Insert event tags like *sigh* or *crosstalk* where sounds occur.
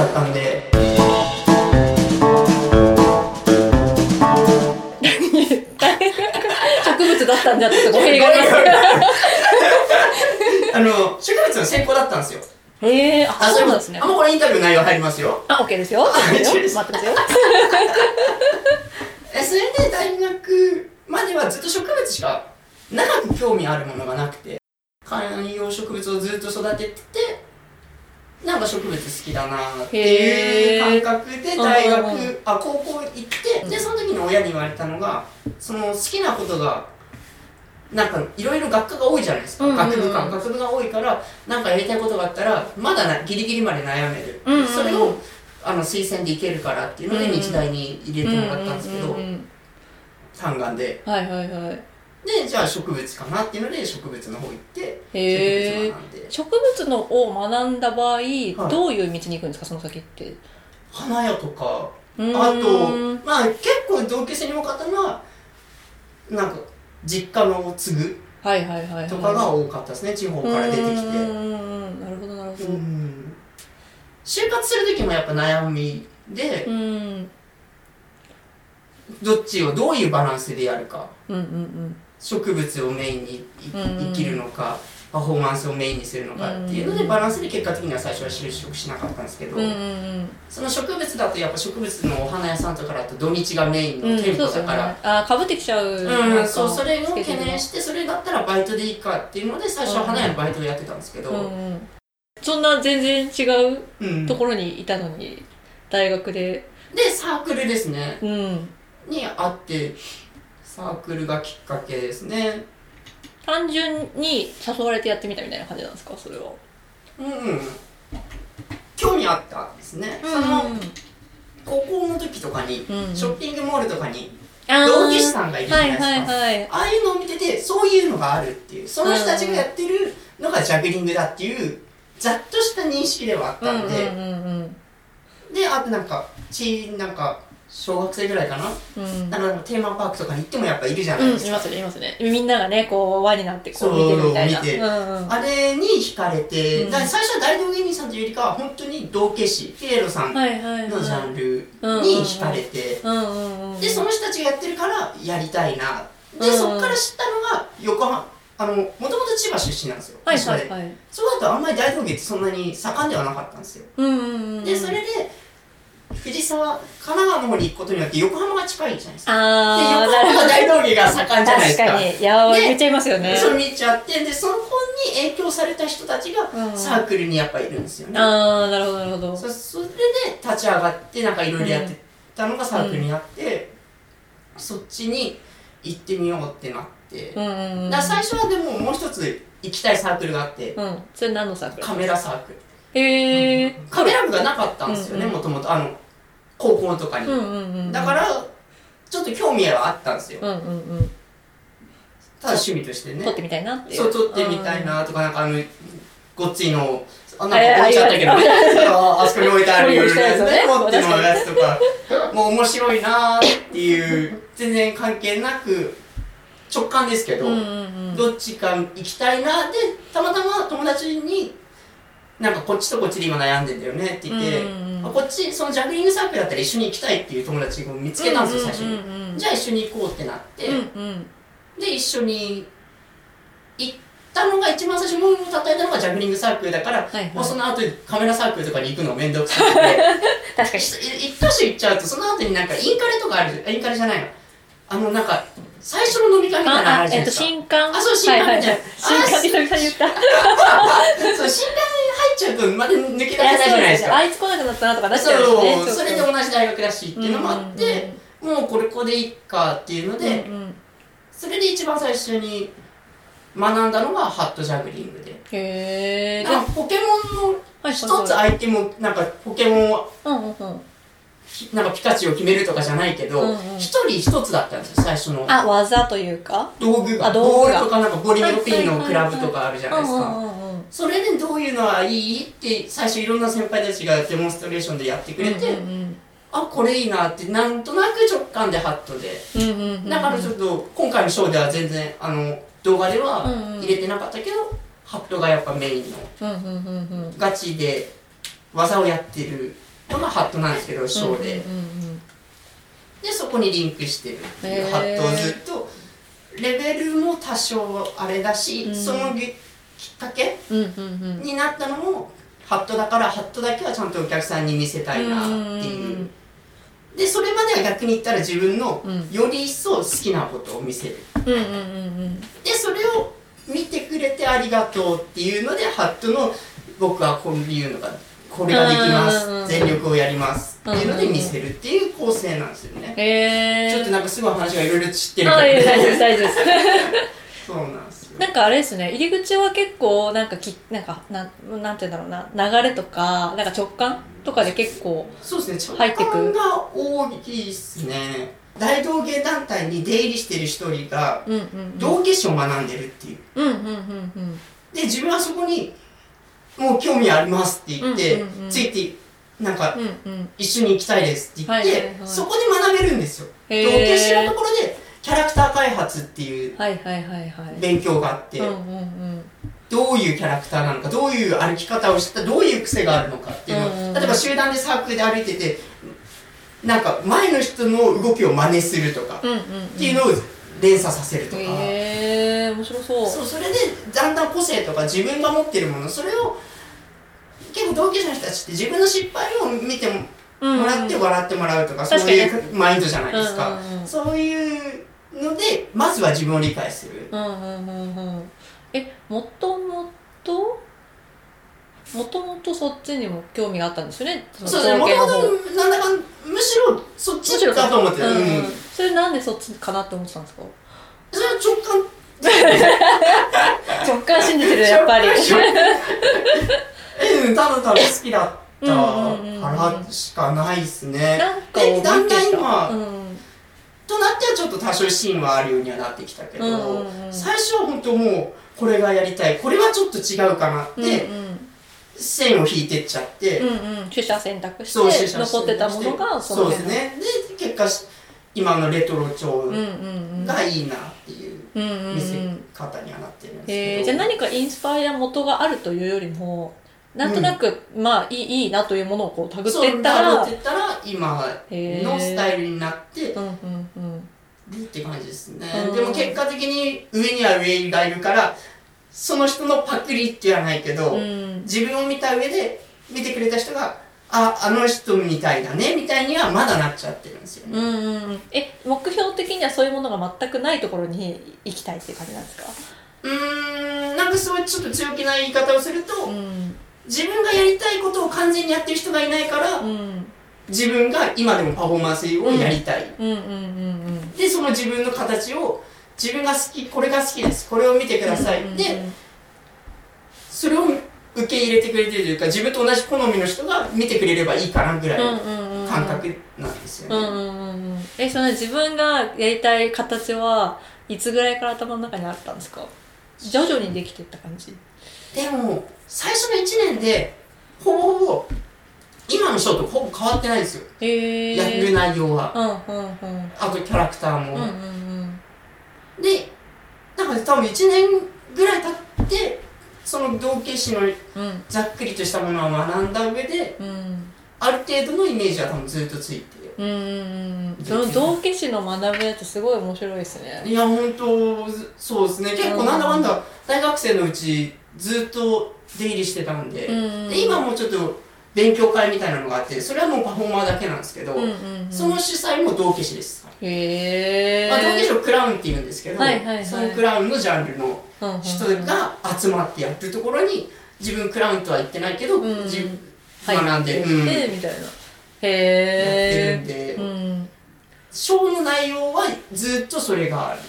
だったんで。*laughs* 植物だったんだって語弊があります。あの植物の専攻だったんですよ。へえあそうなんですね。あもうこれインタビューの内容入りますよ。あ OK ですよ。待ってますよ *laughs* それで大学まではずっと植物しか長く興味あるものがなくて観葉植物をずっと育てててなんか植物好きだなっていう感覚で大学あ高校行ってでその時に親に言われたのがその好きなことがなんかいろいろ学科が多いじゃないですか、学部か学部が多いからなんかやりたいことがあったらまだなギリギリまで悩める、うんうんうん。それをあの推薦でいけるからっていうので日大に入れてもらったんですけど、単眼で。はいはいはいでじゃあ植物かなっていうので植物の方行って植物学んで。植物のを学んだ場合、どういう道に行くんですか？その先って。花屋とか。あとまあ結構同級生に多かったのはなんか実家の継ぐはいはいはいはい。とかが多かったですね。地方から出てきて。うんうんうん。なるほどなるほど。うん。就活する時もやっぱ悩みでうん。どっちをどういうバランスでやるか。うんうん植物をメインに生きるのかパフォーマンスをメインにするのかっていうのでうんバランスで結果的には最初は就職しなかったんですけど、うんうんうん。その植物だとやっぱ植物のお花屋さんとかだと土日がメインうんの店舗そうですよね。だから、あかぶってきちゃう。うん、そうそれを懸念してそれだったらバイトでいいかっていうので最初は花屋のバイトをやってたんですけど、うんうんそんな全然違ううんところにいたのに大学で。でサークルですね。うん。に会ってサークルがきっかけですね。単純に誘われてやってみたみたいな感じなんですか？それは。うんうん。興味あったんですね、その高校の時とかに、うんショッピングモールとかに同期師さんがいるじゃないですか、はいはいはい。ああいうのを見ててそういうのがあるっていうその人たちがやってるのがジャグリングだっていうざっとした認識ではあったんで、であとなんかちなんか小学生ぐらいかな、うんかテーマパークとかに行ってもやっぱいるじゃないうん、ですか、いますね、いますね。みんながね、こう、輪になって、こそうう、見てるみたいな。うんうん。あれに惹かれて、うん最初は大道芸人さんというよりかは本当に道化師ピエロさんの。ジャンルに惹かれて、うんうんうん。でその人たちがやってるからやりたいなで、うんそっから知ったのが横浜あのもともと千葉出身なんですよはいはいはい。そうだとあんまり大道芸ってそんなに盛んではなかったんですようんうんうん。でそれで藤沢神奈川の方に行くことによって横浜が近いじゃないですかで横。浜が大道芸が盛んじゃないですか確かに。いやー、で言っちゃいますよね。それ見ちゃってでその本に影響された人たちがうんサークルにやっぱいるんですよね、あー、なるほどなるほど。そそれで立ち上がってなんかいろいろやってたのがサークルにあって、そっちに行ってみようってなって、うんうんうん。だ最初はでももう一つ行きたいサークルがあって、うん。それ何のサークル？カメラサークルへー。カメラ部がなかったんですよねうんうんもともとあの高校とかに。だからちょっと興味はあったんですよ。うんうんうん。ただ趣味としてね。撮ってみたいなって。そう撮ってみたいなとかなんかあのごっついのあなんかあ置いちゃったけどね。*laughs* ああそこに置いてあるよ *laughs* ういう人ですよね持ってのやつとか。もう面白いなっていう全然関係なく直感ですけど。どっちか行きたいなでたまたま友達になんかこっちとこっちで今悩んでんだよねって言って、うんうんこっちそのジャグリングサークルだったら一緒に行きたいっていう友達を見つけたんですよ、最初に、じゃあ一緒に行こうってなって、うんうん。で一緒に行ったのが一番最初門を叩いたのがジャグリングサークルだから、いはい。もうその後カメラサークルとかに行くの面倒くさくて。*laughs* 確かに。い一箇所行っちゃうとその後になんかインカレとかある。インカレじゃないの。あのなんか最初の飲み会みたいなのああ、えっと、るじゃないですか。新刊？あそう新刊みたいな。ははは新刊？言った。そう新刊ちゃうとまだ抜け出せないじゃないですか。あいつ来なくなったなとかなっちそゃうしね。うそれで同じ大学だしっていうのもあって、うんもうこれこれでいいかっていうので、うんうん。それで一番最初に学んだのがハットジャグリングで。へえ。なんかポケモンのはい一つアイテムなんかポケモンをうんうんうん。なんかピカチュウを決めるとかじゃないけどうんうん一、人一つだったんですよ最初の。あ、技というか？道具が。あ道具が。ボールとかなんかボリングピンのクラブとかあるじゃないですか、うんうんうんうん。それでどういうのはいい？って最初いろんな先輩たちがデモンストレーションでやってくれて、うんうんあこれいいなってなんとなく直感でハットで、うんうんうんうん。だからちょっと今回のショーでは全然あの動画ではうんうん入れてなかったけど、ハットがやっぱメインの。うんうんうんうん。ガチで技をやってるのがハットなんですけどショーで、うんうんでそこにリンクしてるっていうハットをずっと。レベルも多少あれだし、うん。そのっかけになったのもハットだからハットだけはちゃんとお客さんに見せたいなっていう。うんでそれまでは逆に言ったら自分のうん。より一層好きなことを見せる。でそれを見てくれてありがとうっていうのでハットの僕はこういうのがこれができまうんす全力をやりますっていうので見せるっていう構成なんですよね。ちょっとなんかすごい話がいろいろ知ってるあいや大丈夫ね大丈夫。です *laughs* そうなんですよなんかあれですね入り口は結構なんかきなんかなんなんて言うんだろうな流れとかなんか直感とかで結構そうですね入ってく。直感が大きいですね。大道芸団体に出入りしてる一人が道芸師を学んでるっていう。うんうんうんうん。で自分はそこにもう興味ありますって言って、うんうんうん。ついてなんかうんうん。一緒に行きたいですって言って、はいはいはい。そこで学べるんですよ。道芸師のところでキャラクター開発っていう勉強があって、どういうキャラクターなのかどういう歩き方をしたどういう癖があるのかっていうのを、例えば集団でサークルで歩いててなんか前の人の動きを真似するとか、っていうのを連鎖させるとか、へえ面白そう。そうそれでだんだん個性とか自分が持ってるものそれを結構同級生の人たちって自分の失敗を見てももらって笑ってもらうとか、そういうマインドじゃないですか、そういうのでまずは自分を理解する、うんうんうんうん。えもともともともとそっちにも興味があったんですよね？そのそうですねもともとなんだかむしろそっちだと思ってる、うん。それなんでそっちかなって思ってたんですか？それは直感。直感信じてるやっぱり。うんただただ好きだったからしかないですね。なんかだんだん今、うんとなってはちょっと多少シーンはあるようにはなってきたけど、うんうんうん。最初は本当もうこれがやりたいこれはちょっと違うかなって、うん線を引いてっちゃって、うんうん。うん取捨選択しそうて残ってたものがそうの。ですね。で結果し今のレトロ調うんうんうんがいいなっていううんうんう見せん方にはなってるんですけど、えー、じゃあ何かインスパイア元があるというよりもなんとなく、まあいいいいなというものをこう手繰っていったらなってったら今のスタイルになってうんうんうんるって感じですね、うんでも結果的に上には上がいるからその人のパクリってはないけど、うん。自分を見た上で見てくれた人がああの人みたいだねみたいにはまだなっちゃってるんですよね、うんうんうん。え目標的にはそういうものが全くないところに行きたいっていう感じなんですか？うーんなんかそういうちょっと強気な言い方をすると、うん自分がやりたいことを完全にやってる人がいないから、うん。自分が今でもパフォーマンスをやりたい、でその自分の形を自分が好きこれが好きです。これを見てください、うんでそれを受け入れてくれてるというか自分と同じ好みの人が見てくれればいいかなぐらいのの感覚なんですよね、えその自分がやりたい形はいつぐらいから頭の中にあったんですか？徐々にできていった感じでも最初の1年でほぼほぼ今のショーとほぼ変わってないんですよ、へえやる内容は、うんうんうん。あとキャラクターも、うんうんでなんか多分1年ぐらい経ってその道化師のうん。ざっくりとしたものを学んだ上でうん。うんある程度のイメージは多分ずっとついてうんうんうんその道化師の学ぶやつすごい面白いですね。いや本当そうですね。結構なんだかんだ大学生のうちずっと出入りしてたんで,、うんで今もちょっと勉強会みたいなのがあってそれはもうパフォーマーだけなんですけど、うんうんうん。その主催も道化師です、へえ。まあ、道化師をクラウンって言うんですけど、はいはいはい。そのクラウンのジャンルのうんうんうん。人が集まってやってるところに自分クラウンとは言ってないけど、うん。自学んで、ってうん。みたいな。へやってるんで、えうん。ショーの内容はずっとそれがある。